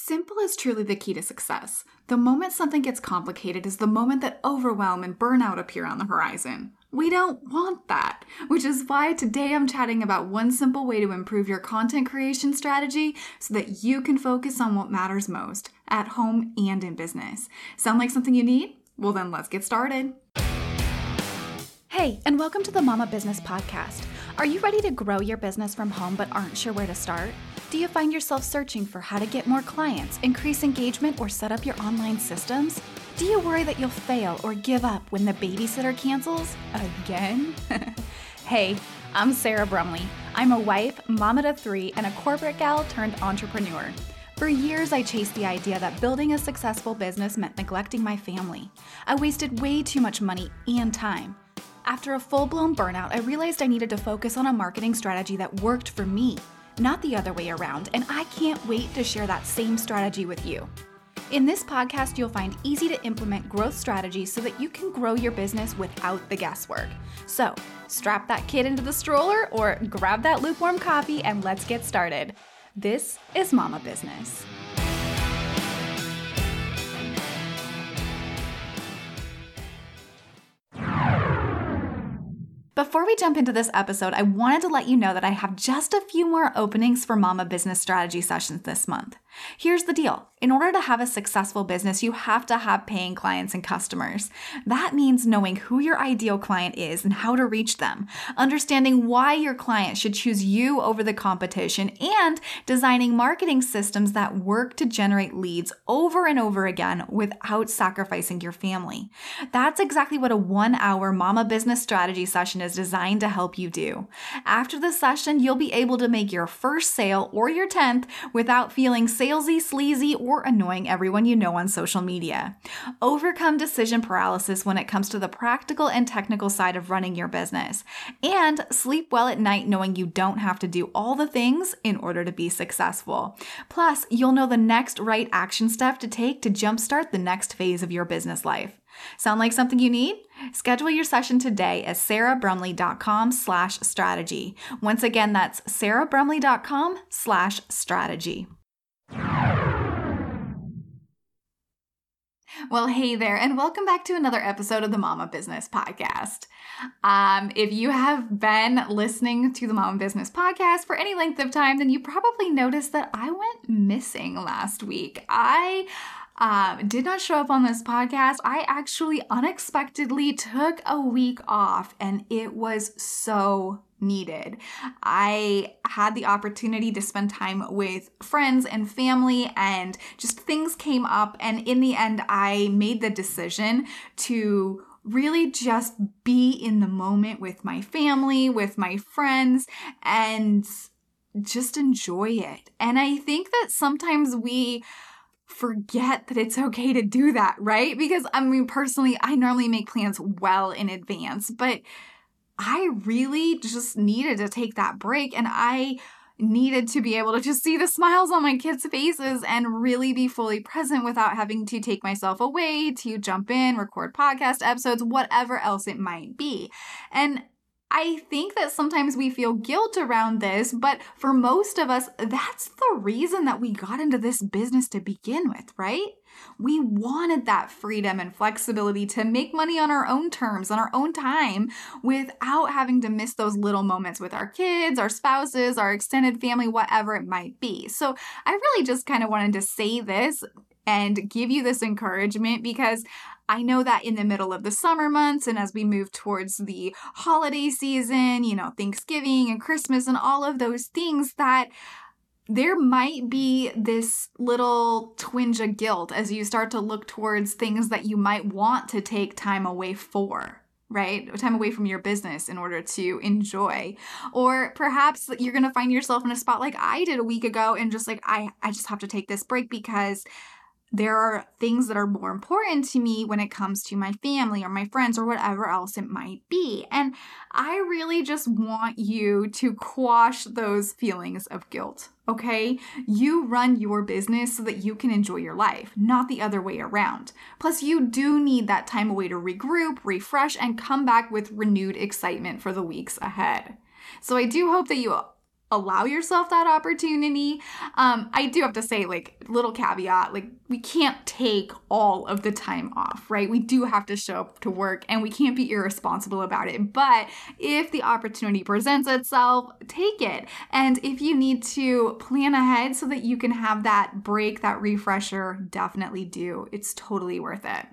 Simple is truly the key to success. The moment something gets complicated is the moment that overwhelm and burnout appear on the horizon. We don't want that, which is why today I'm chatting about one simple way to improve your content creation strategy so that you can focus on what matters most at home and in business. Sound like something you need? Well, then let's get started. Hey, and welcome to the Mama Business Podcast. Are you ready to grow your business from home but aren't sure where to start? Do you find yourself searching for how to get more clients, increase engagement, or set up your online systems? Do you worry that you'll fail or give up when the babysitter cancels? Again? hey, I'm Sarah Brumley. I'm a wife, mama to three, and a corporate gal turned entrepreneur. For years, I chased the idea that building a successful business meant neglecting my family. I wasted way too much money and time. After a full blown burnout, I realized I needed to focus on a marketing strategy that worked for me not the other way around, and I can't wait to share that same strategy with you. In this podcast, you'll find easy to implement growth strategies so that you can grow your business without the guesswork. So, strap that kid into the stroller or grab that lukewarm coffee and let's get started. This is Mama Business. Before we jump into this episode, I wanted to let you know that I have just a few more openings for Mama Business Strategy sessions this month. Here's the deal in order to have a successful business, you have to have paying clients and customers. That means knowing who your ideal client is and how to reach them, understanding why your client should choose you over the competition, and designing marketing systems that work to generate leads over and over again without sacrificing your family. That's exactly what a one hour Mama Business Strategy session is designed to help you do. After the session, you'll be able to make your first sale or your 10th without feeling salesy, sleazy, or annoying everyone you know on social media. Overcome decision paralysis when it comes to the practical and technical side of running your business. And sleep well at night knowing you don't have to do all the things in order to be successful. Plus, you'll know the next right action step to take to jumpstart the next phase of your business life. Sound like something you need? Schedule your session today at sarahbrumley.com slash strategy. Once again, that's sarahbrumley.com slash strategy. Well, hey there, and welcome back to another episode of the Mama Business Podcast. Um, if you have been listening to the Mama Business Podcast for any length of time, then you probably noticed that I went missing last week. I um, did not show up on this podcast. I actually unexpectedly took a week off, and it was so needed. I had the opportunity to spend time with friends and family, and just things came up. And in the end, I made the decision to really just be in the moment with my family, with my friends, and just enjoy it. And I think that sometimes we forget that it's okay to do that, right? Because I mean, personally, I normally make plans well in advance, but I really just needed to take that break and I needed to be able to just see the smiles on my kids' faces and really be fully present without having to take myself away to jump in, record podcast episodes, whatever else it might be. And I think that sometimes we feel guilt around this, but for most of us, that's the reason that we got into this business to begin with, right? We wanted that freedom and flexibility to make money on our own terms, on our own time, without having to miss those little moments with our kids, our spouses, our extended family, whatever it might be. So I really just kind of wanted to say this and give you this encouragement because I know that in the middle of the summer months and as we move towards the holiday season, you know, Thanksgiving and Christmas and all of those things, that there might be this little twinge of guilt as you start to look towards things that you might want to take time away for right? Time away from your business in order to enjoy. Or perhaps you're going to find yourself in a spot like I did a week ago and just like I I just have to take this break because there are things that are more important to me when it comes to my family or my friends or whatever else it might be. And I really just want you to quash those feelings of guilt, okay? You run your business so that you can enjoy your life, not the other way around. Plus, you do need that time away to regroup, refresh, and come back with renewed excitement for the weeks ahead. So I do hope that you allow yourself that opportunity. Um, I do have to say, like, little caveat, like, we can't take all of the time off, right? We do have to show up to work and we can't be irresponsible about it. But if the opportunity presents itself, take it. And if you need to plan ahead so that you can have that break, that refresher, definitely do. It's totally worth it.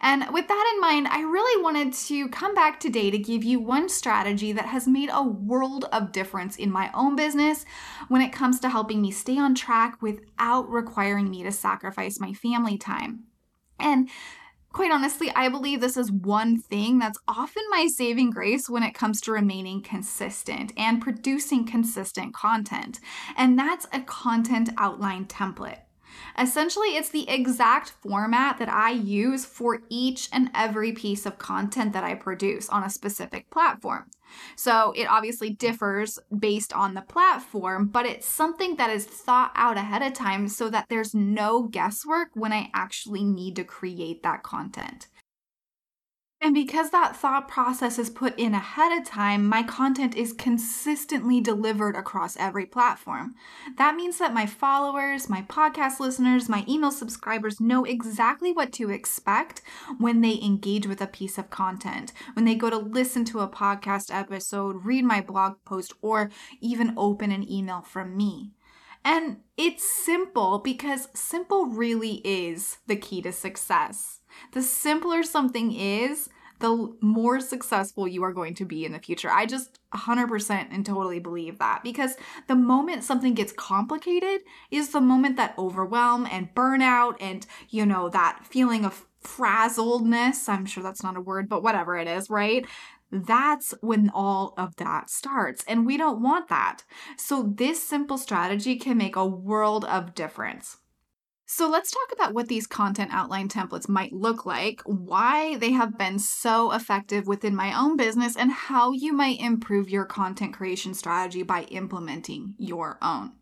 And with that in mind, I really wanted to come back today to give you one strategy that has made a world of difference in my own business when it comes to helping me stay on track without requiring me to sacrifice my family time. And Quite honestly, I believe this is one thing that's often my saving grace when it comes to remaining consistent and producing consistent content, and that's a content outline template. Essentially, it's the exact format that I use for each and every piece of content that I produce on a specific platform. So it obviously differs based on the platform, but it's something that is thought out ahead of time so that there's no guesswork when I actually need to create that content. And because that thought process is put in ahead of time, my content is consistently delivered across every platform. That means that my followers, my podcast listeners, my email subscribers know exactly what to expect when they engage with a piece of content, when they go to listen to a podcast episode, read my blog post, or even open an email from me. And it's simple because simple really is the key to success. The simpler something is, the more successful you are going to be in the future. I just 100% and totally believe that because the moment something gets complicated is the moment that overwhelm and burnout and, you know, that feeling of frazzledness, I'm sure that's not a word, but whatever it is, right? That's when all of that starts. And we don't want that. So, this simple strategy can make a world of difference. So let's talk about what these content outline templates might look like, why they have been so effective within my own business, and how you might improve your content creation strategy by implementing your own.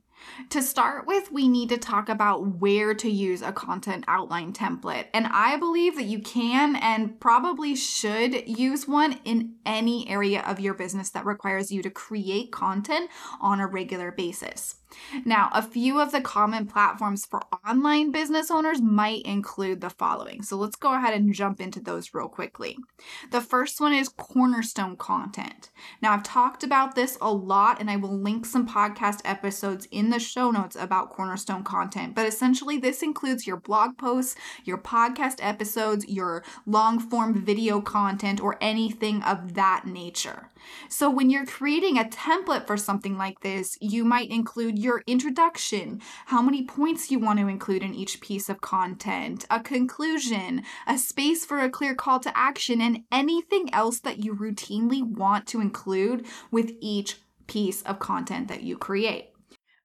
To start with, we need to talk about where to use a content outline template. And I believe that you can and probably should use one in any area of your business that requires you to create content on a regular basis. Now, a few of the common platforms for online business owners might include the following. So let's go ahead and jump into those real quickly. The first one is Cornerstone Content. Now, I've talked about this a lot, and I will link some podcast episodes in the show notes about Cornerstone Content. But essentially, this includes your blog posts, your podcast episodes, your long form video content, or anything of that nature. So, when you're creating a template for something like this, you might include your introduction, how many points you want to include in each piece of content, a conclusion, a space for a clear call to action, and anything else that you routinely want to include with each piece of content that you create.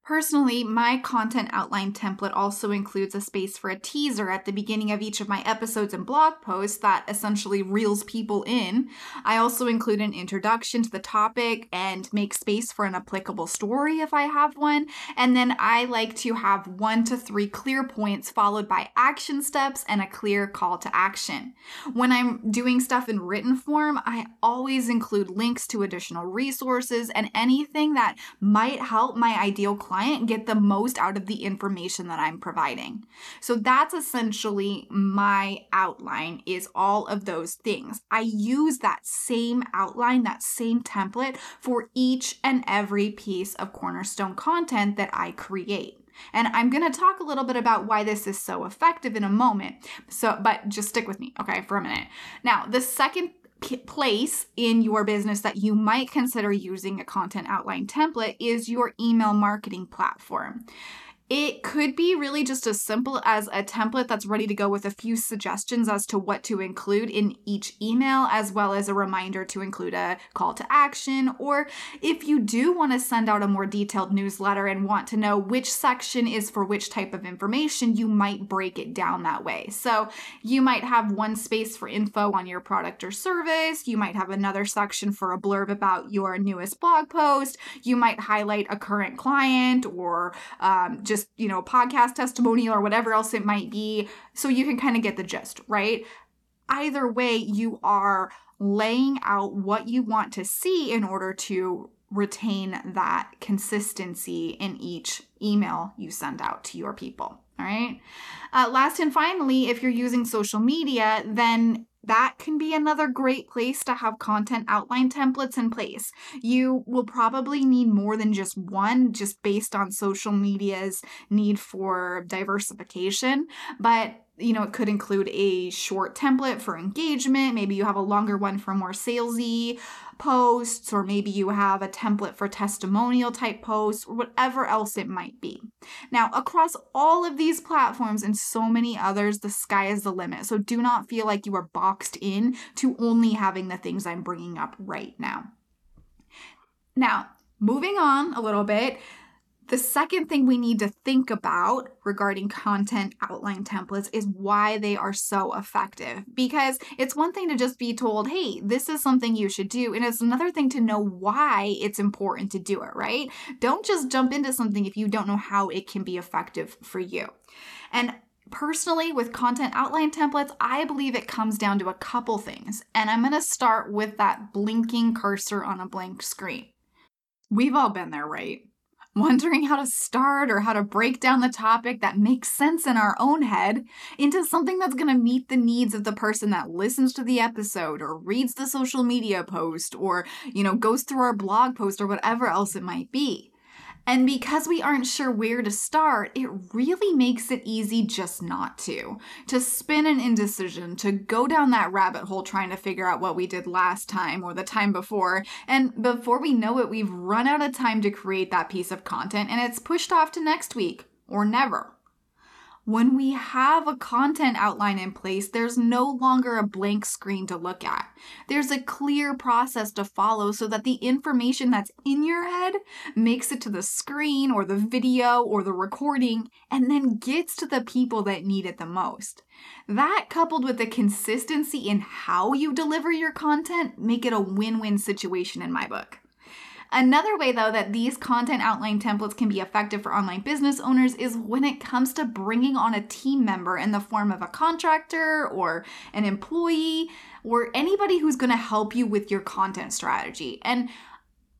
Personally, my content outline template also includes a space for a teaser at the beginning of each of my episodes and blog posts that essentially reels people in. I also include an introduction to the topic and make space for an applicable story if I have one. And then I like to have one to three clear points followed by action steps and a clear call to action. When I'm doing stuff in written form, I always include links to additional resources and anything that might help my ideal client client get the most out of the information that I'm providing. So that's essentially my outline is all of those things. I use that same outline, that same template for each and every piece of cornerstone content that I create. And I'm going to talk a little bit about why this is so effective in a moment. So, but just stick with me, okay, for a minute. Now, the second place in your business that you might consider using a content outline template is your email marketing platform. It could be really just as simple as a template that's ready to go with a few suggestions as to what to include in each email, as well as a reminder to include a call to action. Or if you do want to send out a more detailed newsletter and want to know which section is for which type of information, you might break it down that way. So you might have one space for info on your product or service, you might have another section for a blurb about your newest blog post, you might highlight a current client or um, just just, you know, podcast testimonial or whatever else it might be. So you can kind of get the gist, right? Either way, you are laying out what you want to see in order to retain that consistency in each email you send out to your people. All right. Uh, last and finally, if you're using social media, then that can be another great place to have content outline templates in place. You will probably need more than just one, just based on social media's need for diversification. But you know, it could include a short template for engagement. Maybe you have a longer one for more salesy posts, or maybe you have a template for testimonial type posts, or whatever else it might be. Now, across all of these platforms and so many others, the sky is the limit. So do not feel like you are boxed in to only having the things I'm bringing up right now. Now, moving on a little bit, the second thing we need to think about regarding content outline templates is why they are so effective. Because it's one thing to just be told, hey, this is something you should do. And it's another thing to know why it's important to do it, right? Don't just jump into something if you don't know how it can be effective for you. And personally, with content outline templates, I believe it comes down to a couple things. And I'm going to start with that blinking cursor on a blank screen. We've all been there, right? Wondering how to start or how to break down the topic that makes sense in our own head into something that's going to meet the needs of the person that listens to the episode or reads the social media post or, you know, goes through our blog post or whatever else it might be. And because we aren't sure where to start, it really makes it easy just not to. To spin an indecision, to go down that rabbit hole trying to figure out what we did last time or the time before. And before we know it, we've run out of time to create that piece of content and it's pushed off to next week or never. When we have a content outline in place, there's no longer a blank screen to look at. There's a clear process to follow so that the information that's in your head makes it to the screen or the video or the recording and then gets to the people that need it the most. That coupled with the consistency in how you deliver your content make it a win-win situation in my book. Another way, though, that these content outline templates can be effective for online business owners is when it comes to bringing on a team member in the form of a contractor or an employee or anybody who's going to help you with your content strategy. And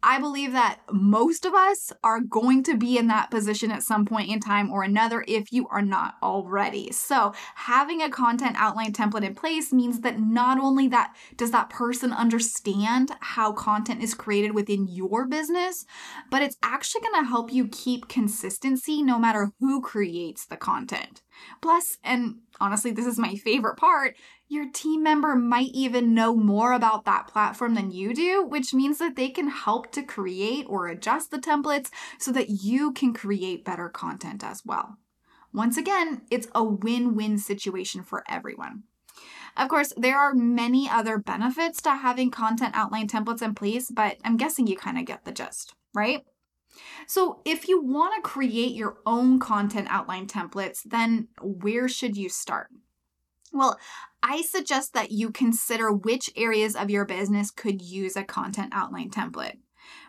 I believe that most of us are going to be in that position at some point in time or another if you are not already. So, having a content outline template in place means that not only that does that person understand how content is created within your business, but it's actually going to help you keep consistency no matter who creates the content. Plus, and honestly, this is my favorite part, your team member might even know more about that platform than you do, which means that they can help to create or adjust the templates so that you can create better content as well. Once again, it's a win win situation for everyone. Of course, there are many other benefits to having content outline templates in place, but I'm guessing you kind of get the gist, right? So, if you want to create your own content outline templates, then where should you start? Well, I suggest that you consider which areas of your business could use a content outline template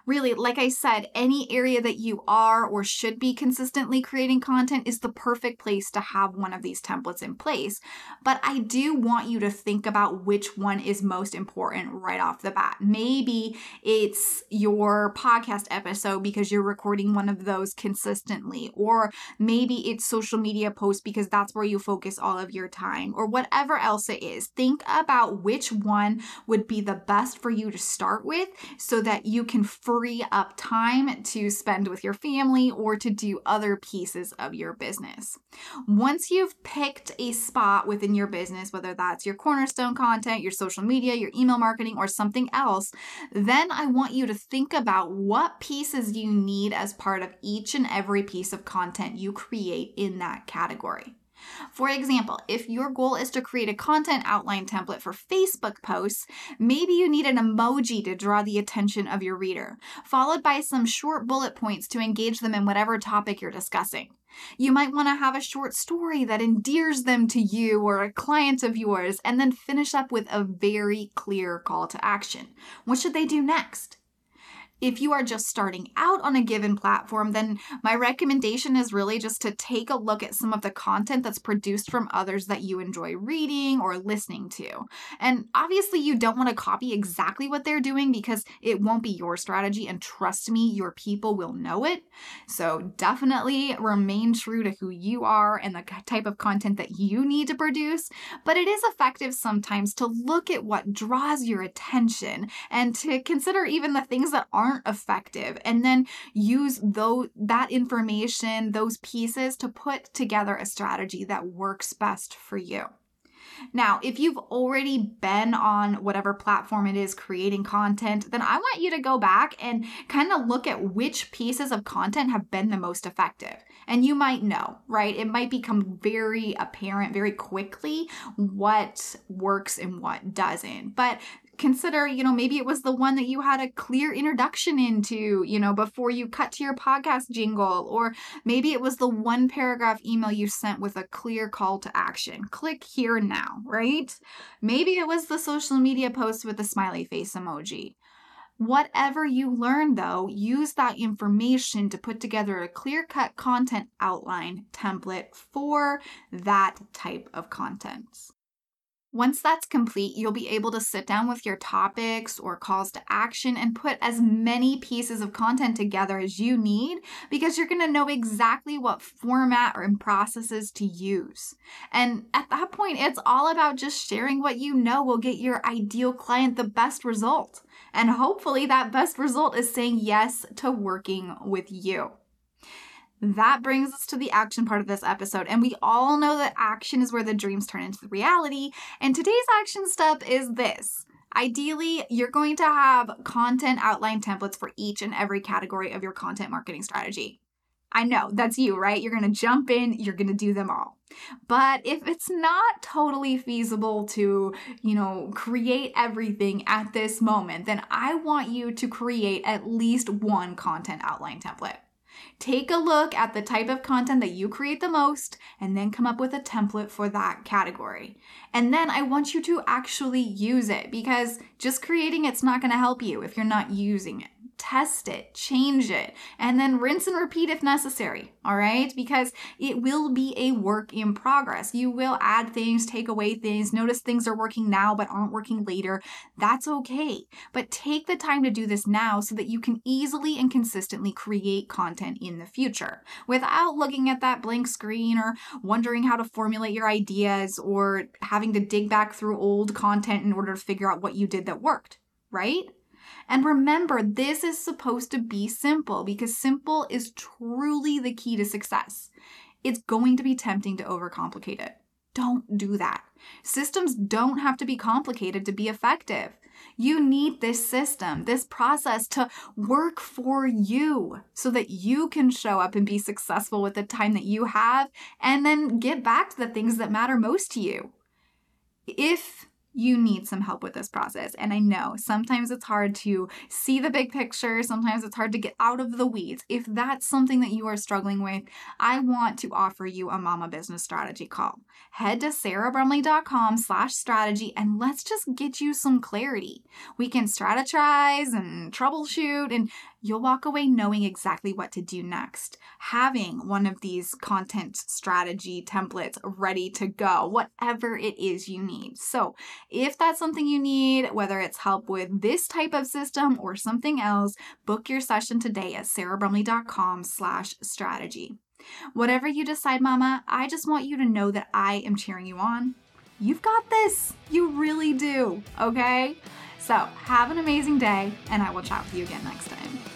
really, like I said, any area that you are or should be consistently creating content is the perfect place to have one of these templates in place. But I do want you to think about which one is most important right off the bat. Maybe it's your podcast episode because you're recording one of those consistently, or maybe it's social media posts because that's where you focus all of your time, or whatever else it is. Think about which one would be the best for you to start with so that you can free up time to spend with your family or to do other pieces of your business. Once you've picked a spot within your business, whether that's your cornerstone content, your social media, your email marketing, or something else, then I want you to think about what pieces you need as part of each and every piece of content you create in that category. For example, if your goal is to create a content outline template for Facebook posts, maybe you need an emoji to draw the attention of your reader, followed by some short bullet points to engage them in whatever topic you're discussing. You might want to have a short story that endears them to you or a client of yours, and then finish up with a very clear call to action. What should they do next? If you are just starting out on a given platform, then my recommendation is really just to take a look at some of the content that's produced from others that you enjoy reading or listening to. And obviously, you don't want to copy exactly what they're doing because it won't be your strategy. And trust me, your people will know it. So definitely remain true to who you are and the type of content that you need to produce. But it is effective sometimes to look at what draws your attention and to consider even the things that aren't aren't effective and then use those that information, those pieces to put together a strategy that works best for you. Now, if you've already been on whatever platform it is creating content, then I want you to go back and kind of look at which pieces of content have been the most effective. And you might know, right? It might become very apparent very quickly what works and what doesn't. But consider, you know, maybe it was the one that you had a clear introduction into, you know, before you cut to your podcast jingle, or maybe it was the one paragraph email you sent with a clear call to action. Click here now, right? Maybe it was the social media post with the smiley face emoji. Whatever you learn, though, use that information to put together a clear cut content outline template for that type of content. Once that's complete, you'll be able to sit down with your topics or calls to action and put as many pieces of content together as you need because you're going to know exactly what format or processes to use. And at that point, it's all about just sharing what you know will get your ideal client the best result. And hopefully, that best result is saying yes to working with you. That brings us to the action part of this episode. And we all know that action is where the dreams turn into reality. And today's action step is this. Ideally, you're going to have content outline templates for each and every category of your content marketing strategy. I know that's you, right? You're going to jump in, you're going to do them all. But if it's not totally feasible to, you know, create everything at this moment, then I want you to create at least one content outline template. Take a look at the type of content that you create the most and then come up with a template for that category. And then I want you to actually use it because just creating it's not going to help you if you're not using it test it, change it, and then rinse and repeat if necessary, all right? Because it will be a work in progress. You will add things, take away things, notice things are working now but aren't working later. That's okay. But take the time to do this now so that you can easily and consistently create content in the future without looking at that blank screen or wondering how to formulate your ideas or having to dig back through old content in order to figure out what you did that worked, right? And remember, this is supposed to be simple because simple is truly the key to success. It's going to be tempting to overcomplicate it. Don't do that. Systems don't have to be complicated to be effective. You need this system, this process to work for you so that you can show up and be successful with the time that you have and then get back to the things that matter most to you. If you need some help with this process. And I know sometimes it's hard to see the big picture, sometimes it's hard to get out of the weeds. If that's something that you are struggling with, I want to offer you a mama business strategy call. Head to sarahbrumley.com slash strategy and let's just get you some clarity. We can strategize and troubleshoot and you'll walk away knowing exactly what to do next. Having one of these content strategy templates ready to go, whatever it is you need. So, if that's something you need, whether it's help with this type of system or something else, book your session today at sarahbrumley.com slash strategy. Whatever you decide, mama, I just want you to know that I am cheering you on. You've got this. You really do, okay? So, have an amazing day, and I will chat with you again next time.